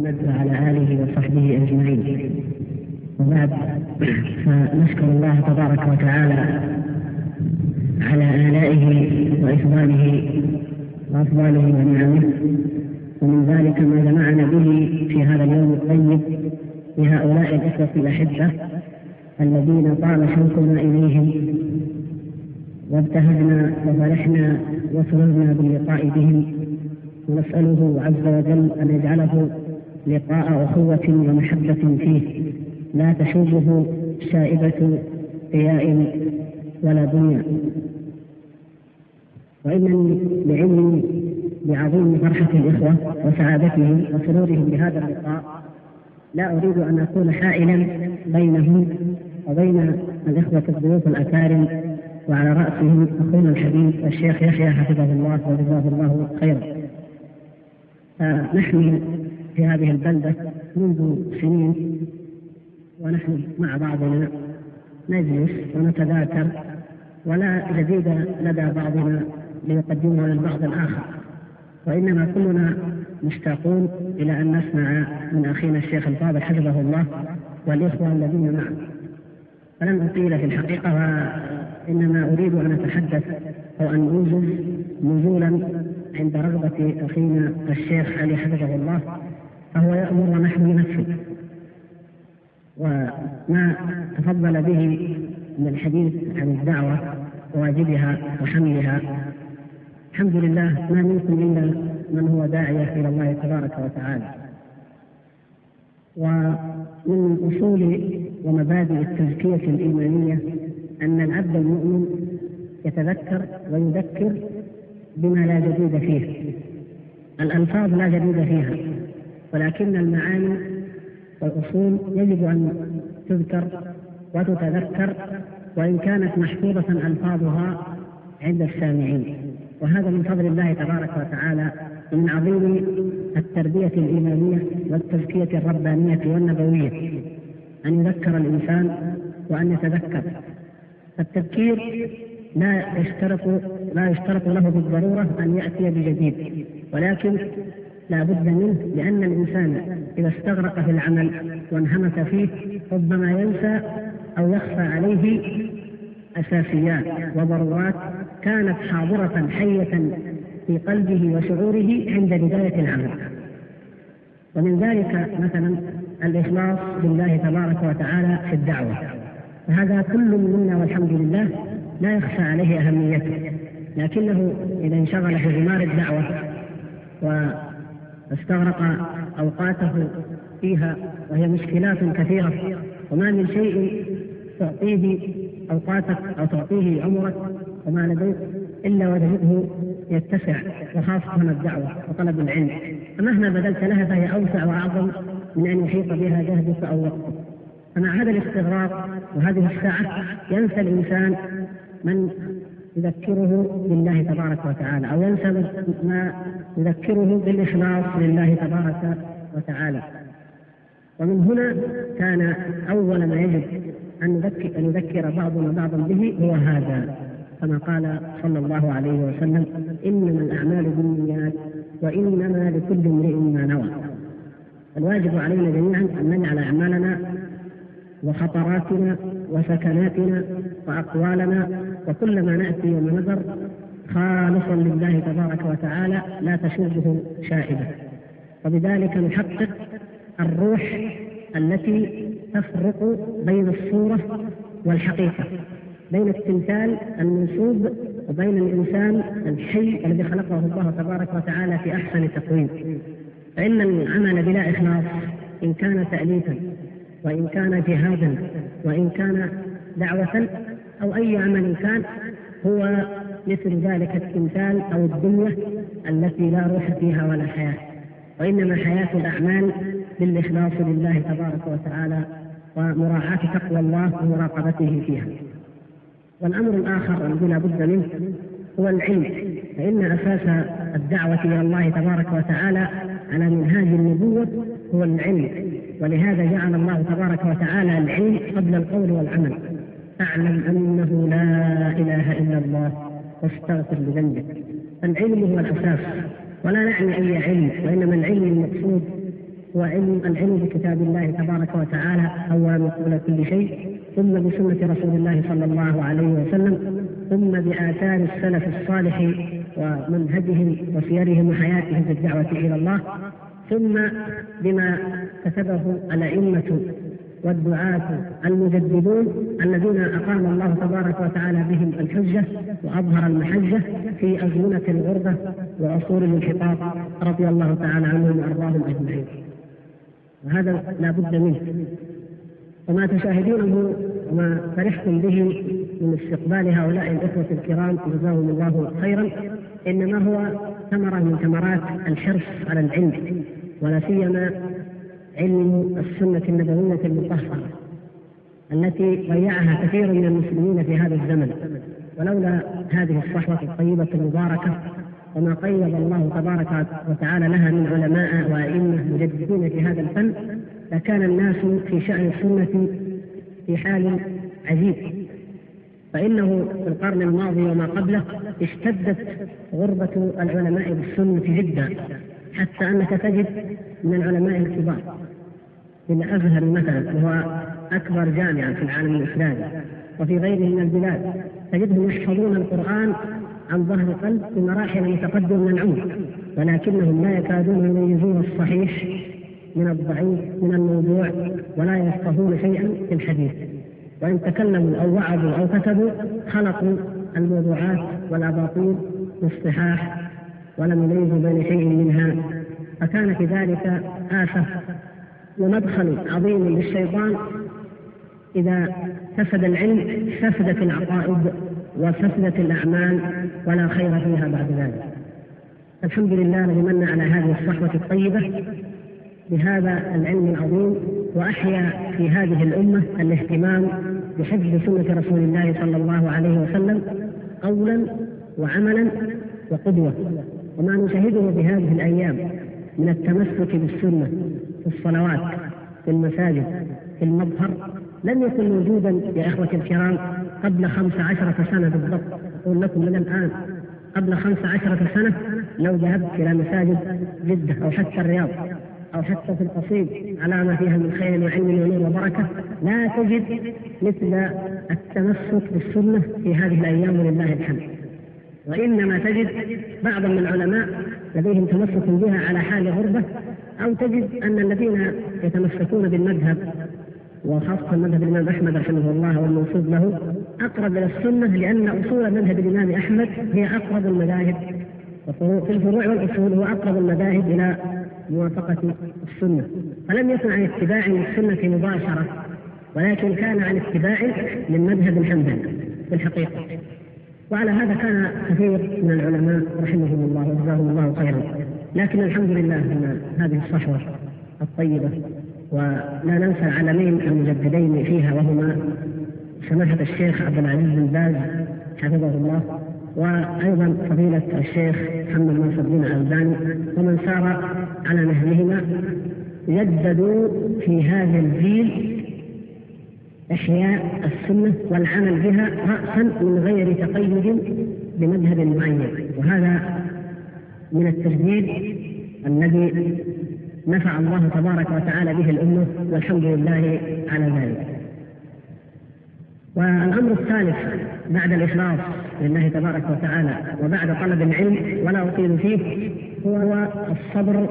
محمد وعلى آله وصحبه أجمعين. وبعد فنشكر الله تبارك وتعالى على آلائه وإفضاله وأفضاله ونعمه ومن ذلك ما جمعنا به في هذا اليوم الطيب لهؤلاء الإخوة الأحبة الذين طال شوقنا إليهم. وابتهجنا وفرحنا وسررنا باللقاء بهم. ونسأله عز وجل أن يجعله لقاء أخوة ومحبة فيه. لا تشوبه شائبة رياء ولا دنيا وإنني لعلمي بعظيم فرحة الإخوة وسعادتهم وسرورهم بهذا اللقاء لا أريد أن أكون حائلا بينهم وبين الإخوة الضيوف الأكارم وعلى رأسهم أخونا الحبيب الشيخ يحيى حفظه الله وجزاه الله خيرا. فنحن في هذه البلدة منذ سنين ونحن مع بعضنا نجلس ونتذاكر ولا جديد لدى بعضنا ليقدمه للبعض الآخر. وإنما كلنا مشتاقون إلى أن نسمع من أخينا الشيخ الفاضل حفظه الله والإخوة الذين معه. فلن أطيل في الحقيقة وإنما أريد أن أتحدث أو أن أوجز نزولا عند رغبة أخينا الشيخ علي حفظه الله فهو يأمر ونحن ننفذ وما تفضل به من الحديث عن الدعوة وواجبها وحملها. الحمد لله ما منكم إلا من هو داعية إلى الله تبارك وتعالى. ومن أصول ومبادئ التزكية الإيمانية أن العبد المؤمن يتذكر ويذكر بما لا جديد فيه. الألفاظ لا جديد فيها. ولكن المعاني والأصول يجب أن تذكر وتتذكر وإن كانت محفوظة ألفاظها عند السامعين. وهذا من فضل الله تبارك وتعالى ومن عظيم التربية الإيمانية والتزكية الربانية والنبوية. أن يذكر الإنسان وأن يتذكر. التذكير لا يشترط لا يشترط له بالضرورة أن يأتي بجديد. ولكن لا بد منه لأن الإنسان إذا استغرق في العمل وانهمك فيه ربما ينسى أو يخفى عليه أساسيات وضرورات كانت حاضرة حية في قلبه وشعوره عند بداية العمل. ومن ذلك مثلا الإخلاص لله تبارك وتعالى في الدعوة. وهذا كل منا والحمد لله لا يخفى عليه أهميته لكنه إذا انشغل في غمار الدعوة واستغرق أوقاته فيها وهي مشكلات كثيرة. وما من شيء تعطيه أوقاتك أو تعطيه عمرك وما لديك إلا وتجده يتسع وخاصة الدعوة وطلب العلم. فمهما بذلت لها فهي أوسع وأعظم من أن يحيط بها جهدك أو وقتك. فمع هذا الاستغراق وهذه الساعة ينسى الإنسان من يذكره بالله تبارك وتعالى أو ينسى ما يذكره بالإخلاص لله تبارك وتعالى. ومن هنا كان أول ما يجب أن نذكر, أن يذكر بعضنا بعضا به هو هذا. كما قال صلى الله عليه وسلم إنما الأعمال بالنيات وإنما لكل امرئ ما نوى. الواجب علينا جميعا أن نجعل أعمالنا وخطراتنا وسكناتنا وأقوالنا وكل ما نأتي ونذر خالصا لله تبارك وتعالى لا تشوبه شائبة. وبذلك نحقق الروح التي تفرق بين الصورة والحقيقة بين التمثال المنسوب وبين الإنسان الحي الذي خلقه الله تبارك وتعالى في أحسن تقويم. فإن العمل بلا إخلاص إن كان تأليفا وإن كان جهادا وإن كان دعوة أو أي عمل كان هو مثل ذلك التمثال أو الدنيا التي لا روح فيها ولا حياة. وإنما حياة الأعمال بالإخلاص لله تبارك وتعالى ومراعاة تقوى الله ومراقبته فيها. والأمر الآخر الذي لا بد منه هو العلم فإن أساس الدعوة إلى الله تبارك وتعالى على منهاج النبوة هو العلم. ولهذا جعل الله تبارك وتعالى العلم قبل القول والعمل. اعلم أنه لا إله إلا الله. واستغفر لذنبك. العلم هو الأساس ولا نعني أي علم وإنما العلم المقصود هو علم العلم بكتاب الله تبارك وتعالى أولا وقبل كل شيء ثم بسنة رسول الله صلى الله عليه وسلم ثم بآثار السلف الصالح ومنهجهم وسيرهم وحياتهم في الدعوة إلى الله ثم بما كتبه الأئمة والدعاة المجددون الذين أقام الله تبارك وتعالى بهم الحجة وأظهر المحجة في أزمنة الغربة وعصور الانحطاط رضي الله تعالى عنهم وأرضاهم أجمعين. وهذا لا بد منه. وما تشاهدونه وما فرحتم به من استقبال هؤلاء الإخوة الكرام جزاهم الله خيرا. إنما هو ثمرة من ثمرات الحرص على العلم ولا سيما علم السنة النبوية المطهرة التي ضيعها كثير من المسلمين في هذا الزمن. ولولا هذه الصحوة الطيبة المباركة وما قيض الله تبارك وتعالى لها من علماء وأئمة مجددين في هذا الفن لكان الناس في شأن السنة في حال عجيب. فإنه في القرن الماضي وما قبله اشتدت غربة العلماء بالسنة جدا حتى أنك تجد من العلماء الكبار. في الأزهر مثلا وهو أكبر جامعة في العالم الإسلامي وفي غيره من البلاد تجدهم يحفظون القرآن عن ظهر قلب بمراحل متقدمة من العمر ولكنهم لا يكادون يميزون الصحيح من الضعيف من الموضوع ولا يفقهون شيئا في الحديث. وإن تكلموا أو وعظوا أو كتبوا خلقوا الموضوعات والأباطيل والصحاح ولم يميزوا بين شيء منها. فكان في ذلك آفة ومدخل عظيم للشيطان إذا فسد العلم فسدت العقائد وفسدت الأعمال ولا خير فيها بعد ذلك. الحمد لله الذي من على هذه الصحوة الطيبة. بهذا العلم العظيم وأحيا في هذه الأمة الاهتمام بحفظ سنة رسول الله صلى الله عليه وسلم قولا وعملا وقدوة. وما نشاهده في هذه الأيام من التمسك بالسنة في الصلوات في المساجد في المظهر لم يكن موجودا يا إخوتي الكرام قبل خمس عشرة سنة بالضبط. أقول لكم من الآن قبل خمس عشرة سنة لو ذهبت إلى مساجد جدة أو حتى الرياض أو حتى في القصيد على ما فيها من خير وعلم ونور وبركة لا تجد مثل التمسك بالسنة في هذه الأيام ولله الحمد. وإنما تجد بعضا من العلماء لديهم تمسك بها على حال غربة أو تجد أن الذين يتمسكون بالمذهب وخاصة مذهب الإمام أحمد رحمه الله والمنصوب له أقرب إلى السنة لأن أصول مذهب الإمام أحمد هي أقرب المذاهب. في الفروع والأصول هو أقرب المذاهب إلى موافقة السنة. فلم يكن عن اتباع للسنة مباشرة ولكن كان عن اتباع للمذهب الحنبلي في الحقيقة. وعلى هذا كان كثير من العلماء رحمهم الله وجزاهم الله خيرا. لكن الحمد لله ان هذه الصحوه الطيبة ولا ننسى العلمين المجددين فيها وهما سماحة الشيخ عبد العزيز بن باز حفظه الله وأيضا فضيلة الشيخ محمد ناصر الدين الألباني ومن سار على نهجهما. جددوا في هذا الجيل إحياء السنة والعمل بها رأسا من غير تقيد بمذهب معين وهذا من التجديد الذي نفع الله تبارك وتعالى به الأمة والحمد لله على ذلك. والأمر الثالث بعد الإخلاص لله تبارك وتعالى وبعد طلب العلم ولا أطيل فيه هو الصبر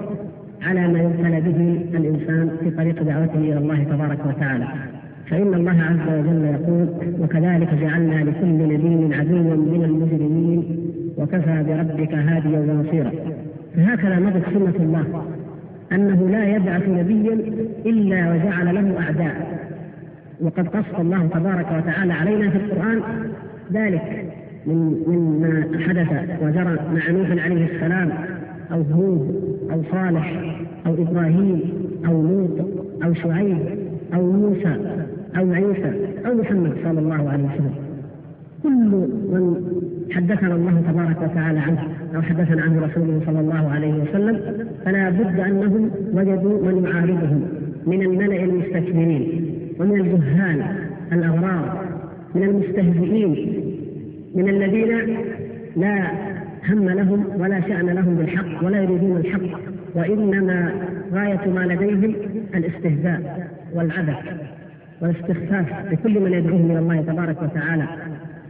على ما يبتلى به الإنسان في طريق دعوته إلى الله تبارك وتعالى. فإن الله عز وجل يقول وكذلك جعلنا لكل نبي عدوا من المجرمين وكفى بربك هاديا ونصيرا. فهكذا مضت سنة الله أنه لا يبعث نبيا إلا وجعل له أعداء. وقد قص الله تبارك وتعالى علينا في القرآن ذلك من مما حدث وجرى مع نوح عليه السلام أو هود أو صالح أو إبراهيم أو لوط أو شعيب أو موسى أو عيسى أو محمد صلى الله عليه وسلم. كل من حدثنا الله تبارك وتعالى عنه. أو حدثنا عنه رسوله صلى الله عليه وسلم فلا بد أنهم وجدوا من يعارضهم من الملأ المستكبرين ومن الجهال الأغرار من المستهزئين من الذين لا هم لهم ولا شأن لهم بالحق ولا يريدون الحق. وإنما غاية ما لديهم الاستهزاء والعبث والاستخفاف بكل من يدعوهم إلى الله تبارك وتعالى.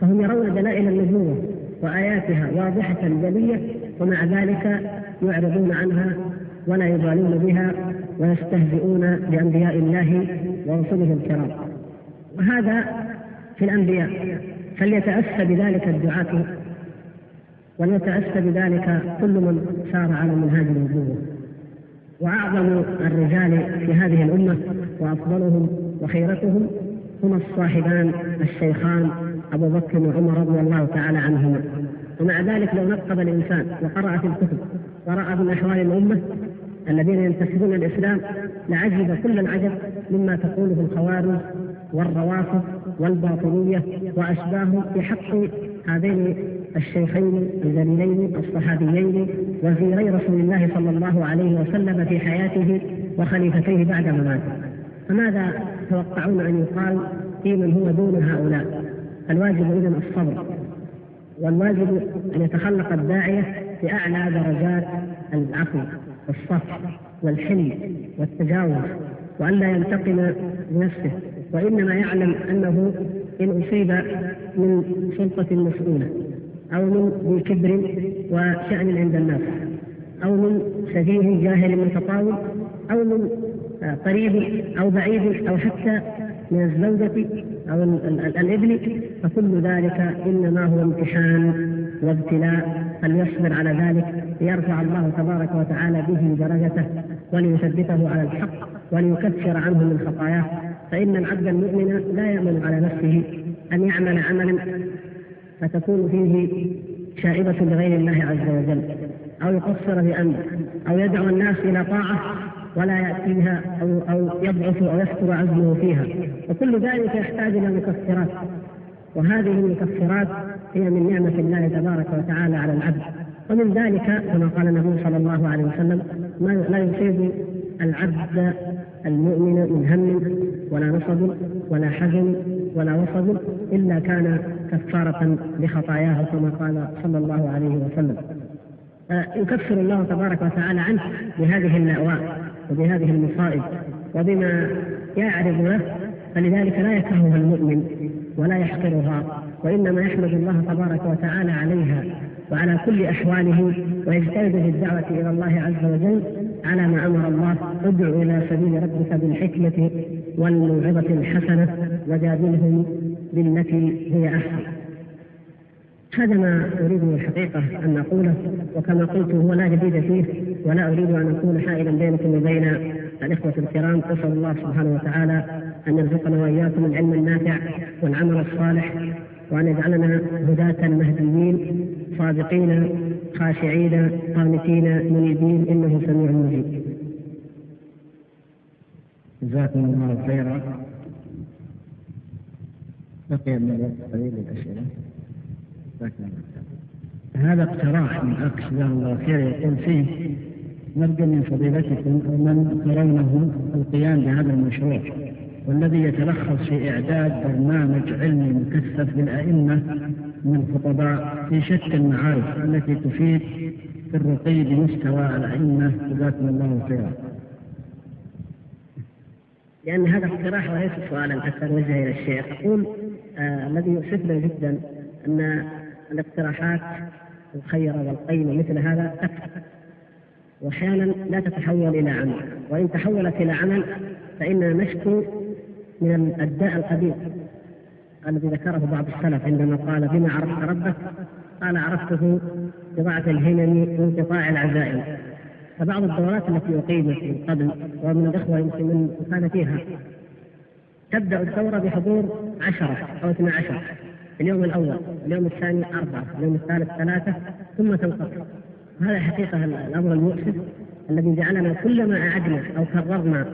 فهم يرون دلائل النبوة وآياتها واضحة جلية ومع ذلك يعرضون عنها ولا يبالون بها ويستهزئون بأنبياء الله ورسله الكرام. وهذا في الأنبياء. فليتأسى بذلك الدعاة وليتأسى بذلك كل من سار على منهاج النبوة. وأعظم الرجال في هذه الأمة وأفضلهم وخيرتهم هما الصاحبان الشيخان أبو بكر وعمر رضي الله تعالى عنهما. ومع ذلك لو نقب الإنسان وقرأ في الكتب ورأى من أحوال الأمة الذين ينتسبون الإسلام لعجب كل العجب مما تقوله الخوارج والروافض والباطنية وأشباههم في حق هذين الشيخين الجليلين الصحابيين وزيري رسول الله صلى الله عليه وسلم في حياته وخليفتيه بعد مماته. فماذا تتوقعون أن يقال في من هو دون هؤلاء؟ الواجب إذن الصبر والواجب أن يتخلق الداعية بأعلى درجات العفو والصفح والحلم والتجاوز وأن لا ينتقم بنفسه وإنما يعلم أنه إن أصيب من سلطة مسؤولة أو من كبر وشأن عند الناس أو من سفيه جاهل متطاول أو من قريب أو بعيد أو حتى من الزوجة أو الابن فكل ذلك إنما هو امتحان وابتلاء فليصبر على ذلك ليرفع الله تبارك وتعالى به درجته وليثبته على الحق وليكفر عنه من خطاياه. فإن العبد المؤمن لا يأمن على نفسه أن يعمل عملا فتكون فيه شائبة لغير الله عز وجل أو يقصر أمر أو يدعو الناس إلى طاعة ولا يأتيها أو أو يضعف أو يفتر عزمه فيها. وكل ذلك يحتاج إلى مكفرات. وهذه المكفرات هي من نعمة الله تبارك وتعالى على العبد. ومن ذلك كما قال النبي صلى الله عليه وسلم ما لا يصيب العبد المؤمن من هم ولا نصب ولا حزن ولا وصب إلا كان كفارة لخطاياه كما قال صلى الله عليه وسلم. يكفر الله تبارك وتعالى عنه بهذه الاواء وبهذه المصائب وبما يعرض له فلذلك لا يكرهها المؤمن ولا يحقرها وإنما يحمد الله تبارك وتعالى عليها وعلى كل أحواله ويجتهد في الدعوة إلى الله عز وجل على ما أمر الله ادع إلى سبيل ربك بالحكمة والموعظة الحسنة وجادلهم بالتي هي أحسن. هذا ما أريد الحقيقة أن أقوله وكما قلت هو لا جديد فيه ولا أريد أن أكون حائلا بينكم وبين الإخوة الكرام أسأل الله سبحانه وتعالى أن يرزقنا وإياكم العلم النافع والعمل الصالح وأن يجعلنا هداة مهديين صادقين خاشعين قانتين منيبين إنه سميع مجيب. جزاكم الله خيرا. بقي من الوقت قليل للاسئله. هذا اقتراح من جزاه الله خير يقول فيه نرجو من فضيلتكم ومن ترونه القيام بهذا المشروع والذي يتلخص في إعداد برنامج علمي مكثف للأئمة من الخطباء في شتى المعارف التي تفيد في الرقي بمستوى الأئمة جزاكم الله خيرا. لأن هذا اقتراح وليس سؤالا حتى نوجه إلى الشيخ، أقول آه الذي يؤسفنا جدا أن الاقتراحات الخيرة والقيمة مثل هذا. تكفى وأحيانا لا تتحول إلى عمل وإن تحولت إلى عمل فإننا نشكو من الداء القديم الذي ذكره بعض السلف عندما قال بما عرفت ربك؟ قال عرفته بضاعة الهمم وانقطاع العزائم. فبعض الدورات التي أقيمت من قبل ومن الإخوة يمكن من كان فيها تبدأ الدورة بحضور عشرة أو اثنا عشر اليوم الأول. اليوم الثاني أربعة اليوم الثالث ثلاثة ثم تنقطع. هذا حقيقة الأمر المؤسف الذي جعلنا كلما أعدنا أو كررنا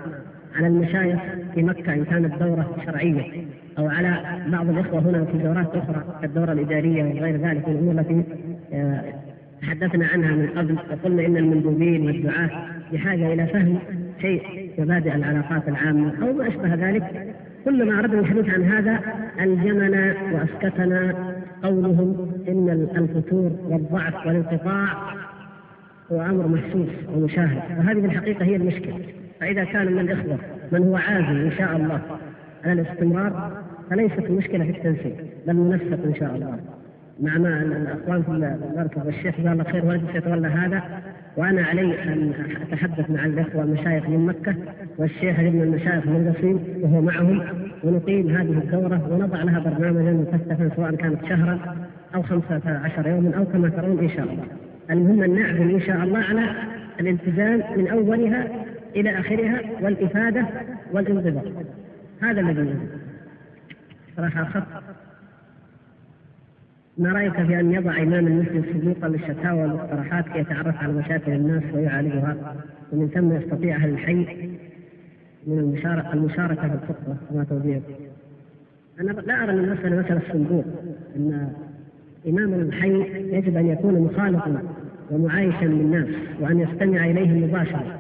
على المشايخ في مكة إن كانت دورة شرعية أو على بعض الإخوة هنا في دورات أخرى كالدورة الإدارية وغير ذلك من الأمور التي آه، تحدثنا عنها من قبل وقلنا إن المندوبين والدعاة بحاجة إلى فهم شيء مبادئ العلاقات العامة أو ما أشبه ذلك. كلما أردنا الحديث عن هذا ألجمنا وأسكتنا قولهم إن الفتور والضعف والانقطاع هو أمر محسوس ومشاهد وهذه في الحقيقة هي المشكلة. فإذا كان من الإخوة من هو عازم إن شاء الله على الاستمرار فليست المشكلة في التنسيق بل منسق إن شاء الله. مع ما الأخوان في المركز والشيخ جزاه الله خير والدي سيتولى هذا وأنا علي أن أتحدث مع الإخوة المشايخ من مكة والشيخ من المشايخ من القصيم وهو معهم. ونقيم هذه الدورة ونضع لها برنامجا مكثفا سواء كانت شهرا أو خمسة عشر يوما أو كما ترون إن شاء الله. المهم أن نعزم إن شاء الله على الالتزام من أولها إلى آخرها والإفادة والانضباط. هذا الذي صراحة اخذت ما رأيك في أن يضع إمام المسجد صندوقا للشكاوى والاقتراحات كي يتعرف على مشاكل الناس ويعالجها ومن ثم يستطيع أهل الحي من المشاركه المشاركة في الخطبة وما توجيه أنا لا أرى ان المساله مساله الصندوق أن امام الحي يجب أن يكون مخالطا ومعايشا للناس وأن يستمع إليهم مباشرة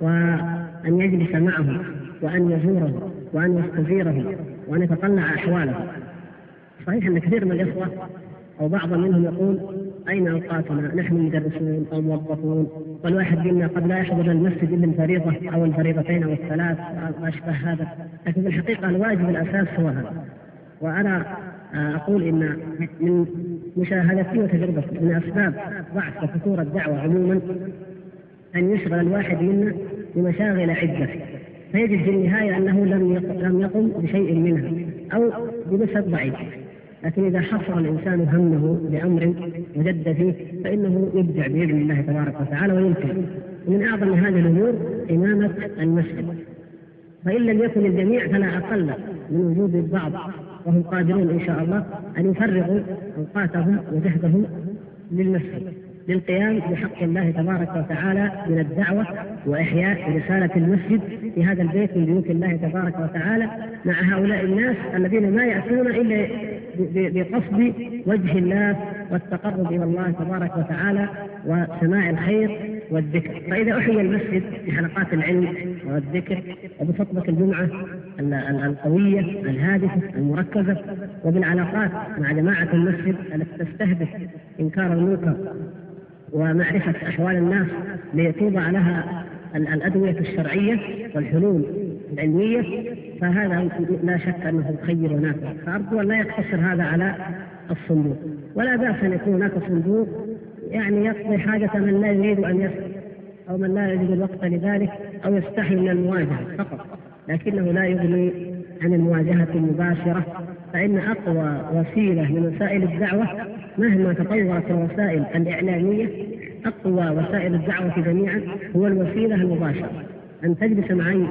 وأن يجلس معهم وأن يزورهم وأن يستزيرهم وأن يتطلع احوالهم صحيح أن كثير من الإخوة أو بعض منهم يقول أين أوقاتنا؟ نحن مدرسون أو موظفون والواحد منا قد لا يحضر المسجد إلا الفريضة أو الفريضتين أو الثلاث ما أشبه هذا، لكن في الحقيقة الواجب الأساس هو هذا. وأنا أقول إن من مشاهدتي وتجربتي من أسباب ضعف وفتور الدعوة عموما أن يشغل الواحد منا بمشاغل عدة فيجد في النهاية أنه لم يقم بشيء منها أو بنسب ضعيف لكن إذا حصر الإنسان همه بأمر وجد فيه فإنه يبدع بإذن الله تبارك وتعالى ويمكن من أعظم هذه الأمور إمامة المسجد. فإن لم يكن الجميع فلا أقل من وجود البعض. وهم قادرون إن شاء الله أن يفرغوا أوقاتهم وجهدهم للمسجد. للقيام بحق الله تبارك وتعالى من الدعوة وإحياء رسالة المسجد في هذا البيت من بيوت الله تبارك وتعالى مع هؤلاء الناس الذين ما يأتون إلا بقصد وجه الله والتقرب إلى الله تبارك وتعالى وسماع الخير والذكر. فإذا أحيي المسجد بحلقات العلم والذكر وبخطبة الجمعة القوية الهادفة المركزة وبالعلاقات مع جماعة المسجد التي تستهدف إنكار المنكر ومعرفة أحوال الناس لتوضع لها الأدوية الشرعية والحلول العلمية. فهذا لا شك أنه خير ونافع فأرجو أن لا يقتصر هذا على الصندوق. ولا بأس أن يكون هناك صندوق يعني يقضي حاجة من لا يريد أن يسأل أو من لا يجد الوقت لذلك أو يستحي من المواجهة فقط. لكنه لا يغني عن المواجهة المباشرة فإن أقوى وسيلة من وسائل الدعوة مهما تطورت الوسائل الإعلامية أقوى وسائل الدعوة جميعا هو الوسيلة المباشرة. أن تجلس مع أي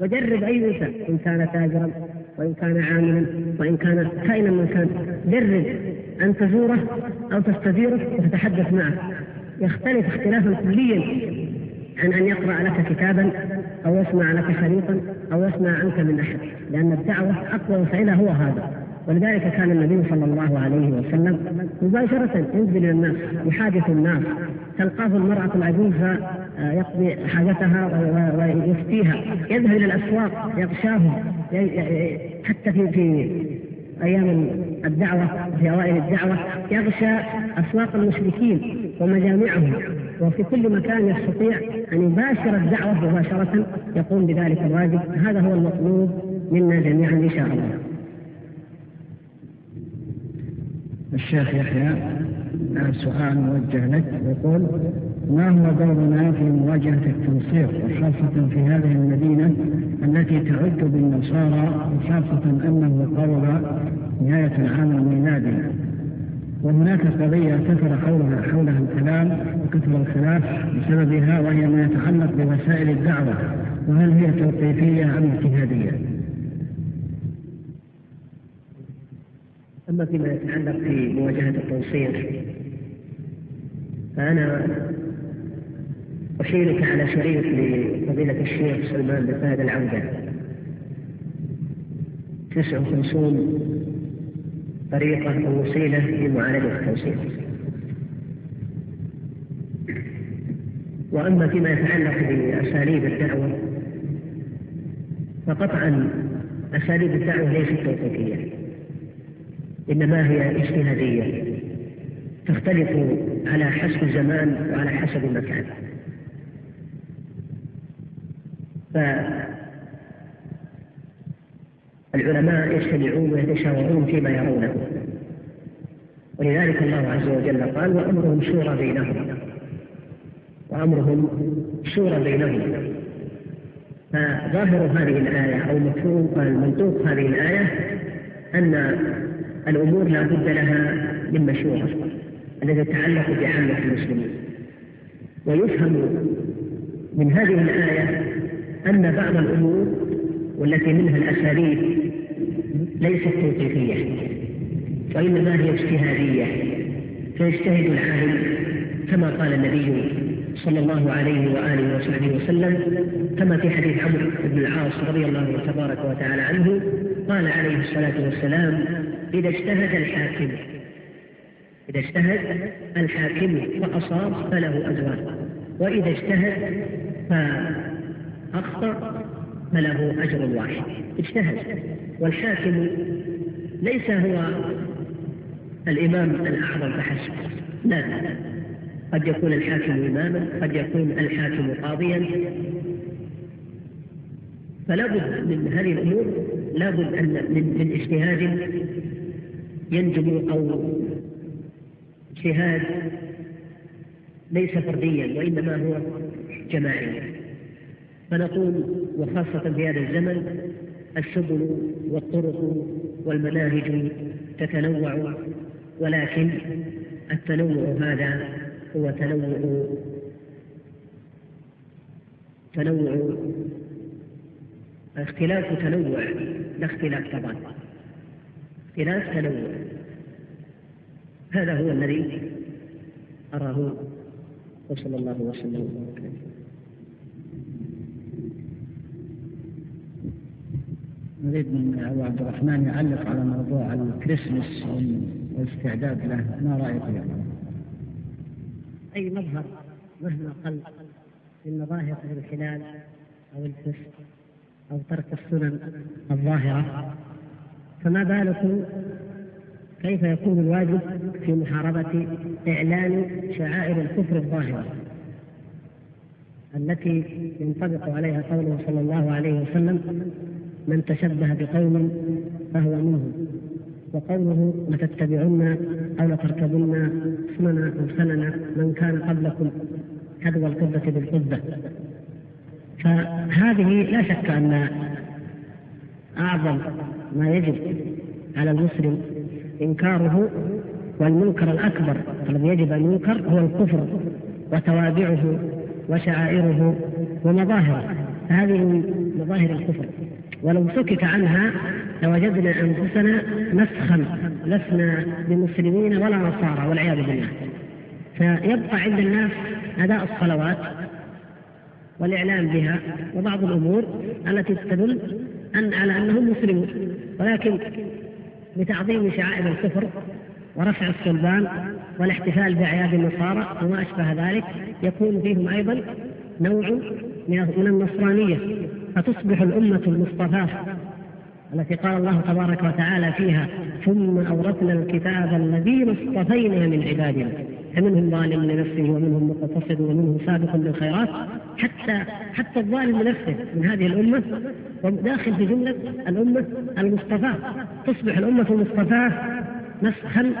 وجرب أي إنسان إن كان تاجرا وإن كان عاملا وإن كان كائنا من كان. جرب أن تزوره أو تستزيره وتتحدث معه. يختلف اختلافا كليا عن أن يقرأ لك كتابا أو يسمع لك شريطا أو يسمع عنك من أحد لأن الدعوة أقوى وسائلها هو هذا. ولذلك كان النبي صلى الله عليه وسلم مباشرة ينزل إلى الناس يحادث الناس تلقاه المرأة العجوز يقضي حاجتها ويفتيها. يذهب إلى الأسواق يغشاهم حتى في في أيام الدعوة في أوائل الدعوة يغشى أسواق المشركين ومجامعهم. وفي كل مكان يستطيع أن يباشر الدعوة مباشرة يقوم بذلك الواجب. هذا هو المطلوب منا جميعا إن شاء الله. الشيخ يحيى سؤال موجه لك. يقول ما هو دورنا في مواجهة التنصير وخاصة في هذه المدينة التي تعد بالنصارى وخاصة أنه قرب نهاية العام الميلادي وهناك قضية كثر حولها حولها الكلام وكثر الخلاف بسببها وهي ما يتعلق بوسائل الدعوة وهل هي توقيفية أم اجتهادية؟ أما فيما يتعلق في مواجهة التنصير فأنا أشيرك على شريط لفضيلة الشيخ سلمان بن فهد العودة. 59 طريقة أو وسيلة لمعالجة التنصير وأما فيما يتعلق بأساليب الدعوة فقطعا أساليب الدعوة ليست توقيفية إنما هي اجتهادية تختلف على حسب الزمان وعلى حسب المكان. فالعلماء يجتمعون ويتشاورون فيما يرونه. ولذلك الله عز وجل قال وأمرهم شورى بينهم. وأمرهم شورى بينهم. فظاهر هذه الآية أو مفهوم منطوق هذه الآية أن الأمور لا بد لها من مشورة التي تتعلق بعامة المسلمين. ويفهم من هذه الآية أن بعض الأمور والتي منها الأساليب ليست توقيفية وإنما هي اجتهادية. فيجتهد العالم كما قال النبي صلى الله عليه وآله وصحبه وسلم كما في حديث عمرو بن العاص رضي الله تبارك وتعالى عنه قال عليه الصلاة والسلام إذا اجتهد الحاكم إذا اجتهد الحاكم فأصاب فله أجران وإذا اجتهد فأخطأ فله أجر واحد. اجتهد. والحاكم ليس هو الإمام الأعظم فحسب لا. قد يكون الحاكم إماما قد يكون الحاكم قاضيا. فلا بد من هذه الأمور لا بد أن من, من اجتهاد ينجم أو اجتهاد ليس فرديا وإنما هو جماعيا. فنقول وخاصة في هذا الزمن السبل والطرق والمناهج تتنوع ولكن التنوع هذا هو تنوع تنوع اختلاف تنوع لا اختلاف تضاد اختلاف تنوع. هذا هو الذي أراه وصلى الله وسلم. وبارك نريد من أبو عبد الرحمن يعلق على موضوع الكريسماس والاستعداد له. ما رأيك يعني؟ أي مظهر؟ مهما قل من مظاهر الخلال أو الفسق أو ترك السنن الظاهرة. فما بالكم كيف يكون الواجب في محاربة إعلان شعائر الكفر الظاهرة التي ينطبق عليها قوله صلى الله عليه وسلم من تشبه بقوم فهو منهم. وقوله لتتبعن أو لتركبن سنن أو سنن من كان قبلكم حذو القبة بالقبة. فهذه لا شك أن أعظم ما يجب على المسلم إنكاره والمنكر الأكبر الذي يجب أن ينكر هو الكفر وتوابعه وشعائره ومظاهره. هذه من مظاهر الكفر. ولو سكت عنها لوجدنا أنفسنا نسخا لسنا بمسلمين ولا نصارى والعياذ بالله. فيبقى عند الناس أداء الصلوات والإعلام بها وبعض الأمور التي تدل ان على أنهم مسلمون. ولكن بتعظيم شعائر الكفر ورفع الصلبان والاحتفال بأعياد النصارى وما أشبه ذلك يكون فيهم أيضا نوع من النصرانية. فتصبح الأمة المصطفاه التي قال الله تبارك وتعالى فيها ثم أورثنا الكتاب الذين اصطفينا من عبادنا فمنهم ظالم لنفسه ومنهم مقتصد ومنهم سابق بالخيرات حتى حتى الظالم لنفسه من هذه الأمة وداخل في جملة الأمة المصطفاه تصبح الأمة المصطفاه نسخا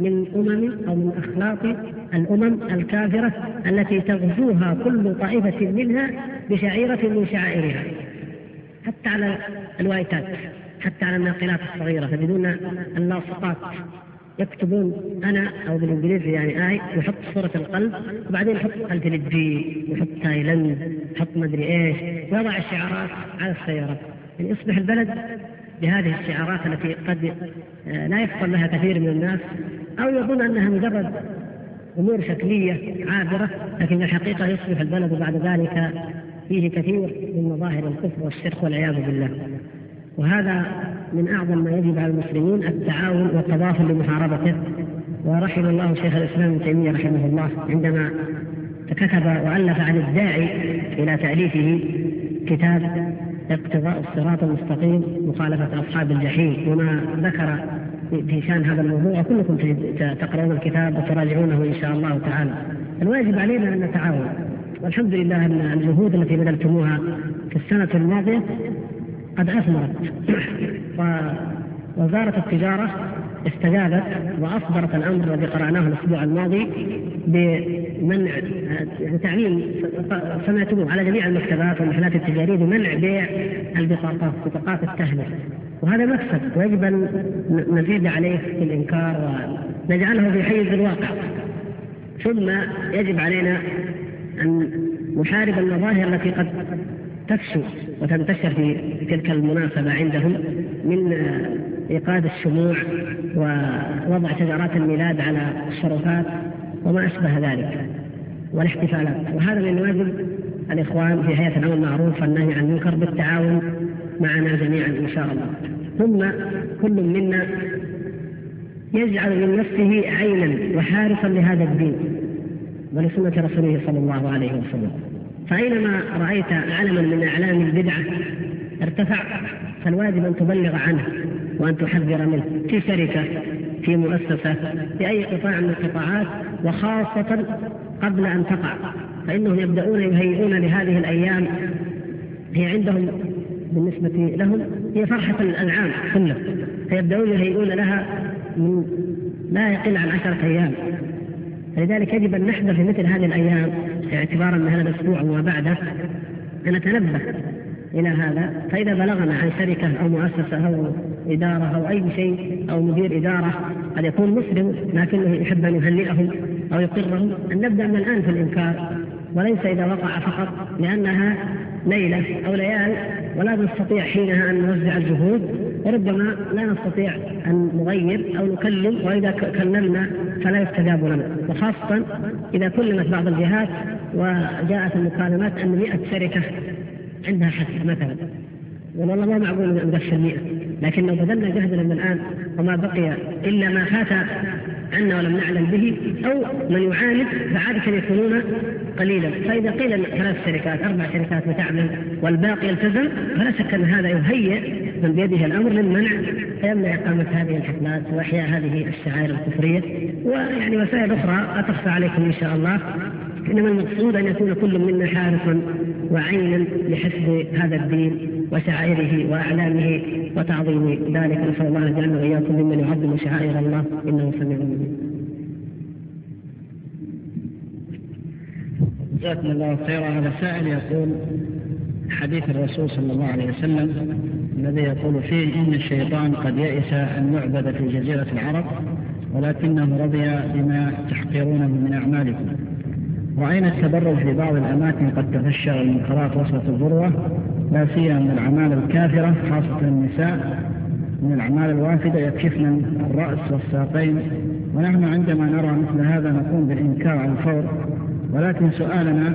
من أمم أو من أخلاق الأمم الكافرة التي تغزوها كل طائفة منها بشعيرة من شعائرها. حتى على الوايتات حتى على الناقلات الصغيرة تجدون اللاصقات يكتبون أنا أو بالإنجليزي يعني I يحط صورة القلب وبعدين يحط الف للجي يحط تايلاند يحط مدري إيش ويضع الشعارات على السيارات يعني يصبح البلد بهذه الشعارات التي قد آه، لا يفصل لها كثير من الناس أو يظن أنها مجرد أمور شكلية عابرة لكن في الحقيقة يصبح البلد بعد ذلك فيه كثير من مظاهر الكفر والشرك والعياذ بالله. وهذا من أعظم ما يجب على المسلمين التعاون والتضافر لمحاربته. ورحم الله شيخ الإسلام ابن تيمية رحمه الله عندما كتب وألف عن الداعي إلى تأليفه كتاب اقتضاء الصراط المستقيم مخالفة أصحاب الجحيم وما ذكر في شان هذا الموضوع وكلكم تقرؤون الكتاب وتراجعونه إن شاء الله تعالى. الواجب علينا أن نتعاون. والحمد لله أن الجهود التي بذلتموها في السنة الماضية قد أثمرت. ووزاره التجارة استجابت وأصدرت الأمر الذي قرأناه الأسبوع الماضي بمنع تعليم سمعتموه على جميع المكتبات والمحلات التجارية بمنع بيع البطاقات بطاقات التهنئه وهذا مكسب ويجب أن نزيد عليه في الإنكار ونجعله في حيز الواقع. ثم يجب علينا أن نحارب المظاهر التي قد تفشو وتنتشر في تلك المناسبة عندهم من إيقاد الشموع ووضع شجرات الميلاد على الشرفات وما أشبه ذلك والاحتفالات. وهذا من واجب الإخوان في هيئة الأمر المعروف والنهي عن المنكر بالتعاون معنا جميعا إن شاء الله. ثم كل منا يجعل من نفسه عينا وحارسا لهذا الدين ولسنة رسوله صلى الله عليه وسلم. فأينما رأيت علما من أعلام البدعة ارتفع فالواجب أن تبلغ عنه وأن تحذر منه في شركة في مؤسسة في أي قطاع من القطاعات وخاصة قبل أن تقع. فإنهم يبدأون يهيئون لهذه الأيام هي عندهم بالنسبة لهم هي فرحة الأنعام كلها فيبدأون يهيئون لها من لا يقل عن عشرة أيام. فلذلك يجب أن نحذر في مثل هذه الأيام اعتبارا من هذا الأسبوع وما بعده أن نتنبه إلى هذا. فإذا بلغنا عن شركة أو مؤسسة أو إدارة أو أي شيء أو مدير إدارة قد يكون مسلم لكنه يحب أن يهنئهم أو يقرهم. أن نبدأ من الآن في الإنكار وليس إذا وقع فقط لأنها ليلة أو ليال ولا نستطيع حينها أن نوزع الجهود وربما لا نستطيع أن نغير أو نكلم وإذا كلمنا فلا يستجاب لنا. وخاصة إذا كلمت بعض الجهات وجاءت المكالمات أن 100 شركة عندها حس مثلا. والله ما معقول ندخل 100 لكن لو بذلنا جهدنا من الآن وما بقي إلا ما فات عنا ولم نعلم به أو من يعاند فعادة يكونون قليلا. فإذا قيل ثلاث شركات أربع شركات بتعمل والباقي يلتزم فلا شك أن هذا يهيئ من بيده الأمر للمنع فيمنع إقامة هذه الحفلات وإحياء هذه الشعائر الكفرية. ويعني وسائل أخرى لا تخفى عليكم إن شاء الله. إنما المقصود أن يكون كل منا حارسا وعينا لحفظ هذا الدين وشعائره وأعلامه وتعظيم ذلك نسأل الله أن يجعلنا وإياكم ممن يعظم شعائر الله. إنه سميع مجيب. جزاكم الله خيرا. هذا سائل يقول حديث الرسول صلى الله عليه وسلم الذي يقول فيه إن الشيطان قد يئس أن يعبد في جزيرة العرب ولكنه رضي بما تحقرونه من أعمالكم. وأين التبرج في بعض الأماكن قد تفشى المنكرات وسط الذروة؟ لا سيما من الأعمال الكافرة خاصة النساء من الأعمال الوافدة يكشفن الرأس والساقين. ونحن عندما نرى مثل هذا نقوم بالإنكار على الفور. ولكن سؤالنا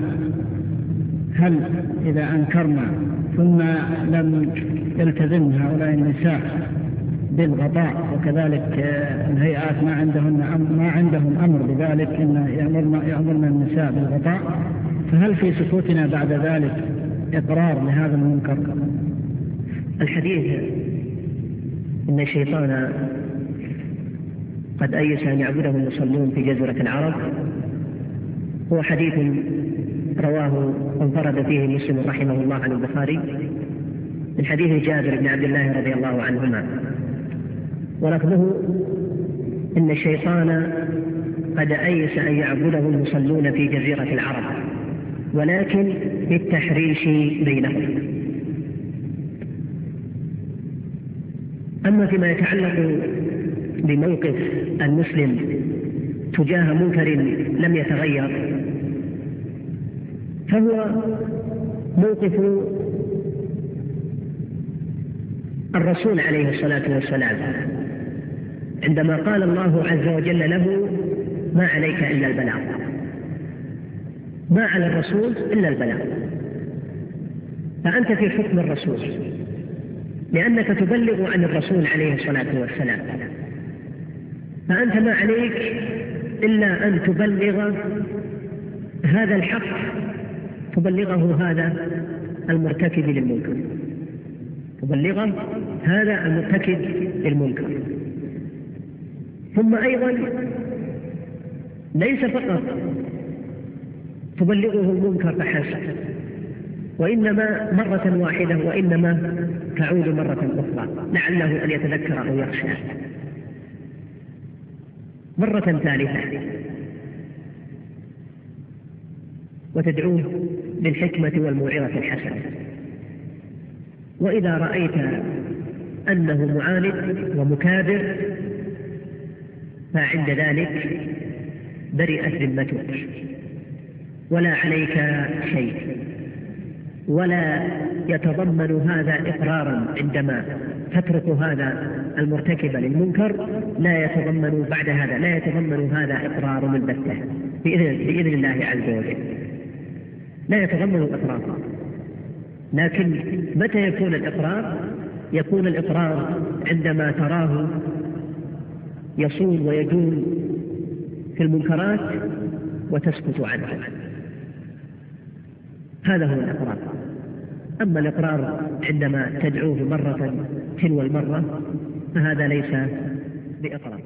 هل إذا أنكرنا ثم لم يلتزم هؤلاء النساء بالغطاء وكذلك آه، الهيئات ما عندهن ما عندهم أمر بذلك إن يامرن يأمرن النساء بالغطاء فهل في سكوتنا بعد ذلك إقرار لهذا المنكر؟ الحديث إن الشيطان قد أيس أن يعبده المصلون في جزيره العرب هو حديث رواه انفرد فيه مسلم رحمه الله عن البخاري من حديث جابر بن عبد الله رضي الله عنهما. ولفظه إن الشيطان قد أيس أن يعبده المصلون في جزيرة العرب ولكن بالتحريش بينهم. أما فيما يتعلق بموقف المسلم تجاه منكر لم يتغير فهو موقف الرسول عليه الصلاة والسلام. عندما قال الله عز وجل له ما عليك إلا البلاغ ما على الرسول إلا البلاغ. فأنت في حكم الرسول لأنك تبلغ عن الرسول عليه الصلاة والسلام. فأنت ما عليك إلا أن تبلغ هذا الحق تبلغه هذا المرتكب للمنكر. تبلغه هذا المرتكب للمنكر. ثم أيضا ليس فقط تبلغه المنكر فحسب وإنما مرة واحدة وإنما تعود مرة أخرى لعله أن يتذكر أو يخشى. مرة ثالثة وتدعوه بالحكمة والموعظة الحسنة. وإذا رأيت أنه معاند ومكابر فعند ذلك برئت ذمتك ولا عليك شيء. ولا يتضمن هذا إقرارا عندما تترك هذا المرتكب للمنكر لا يتضمن بعد هذا لا يتضمن هذا إقرار البتة بإذن, بإذن الله عز وجل. لا يتضمن إقرار لكن متى يكون الإقرار؟ يكون الإقرار عندما تراه يصول ويجول في المنكرات وتسكت عنه. هذا هو الإقرار. أما الإقرار عندما تدعوه مرة تلو المرة فهذا ليس بإقرار.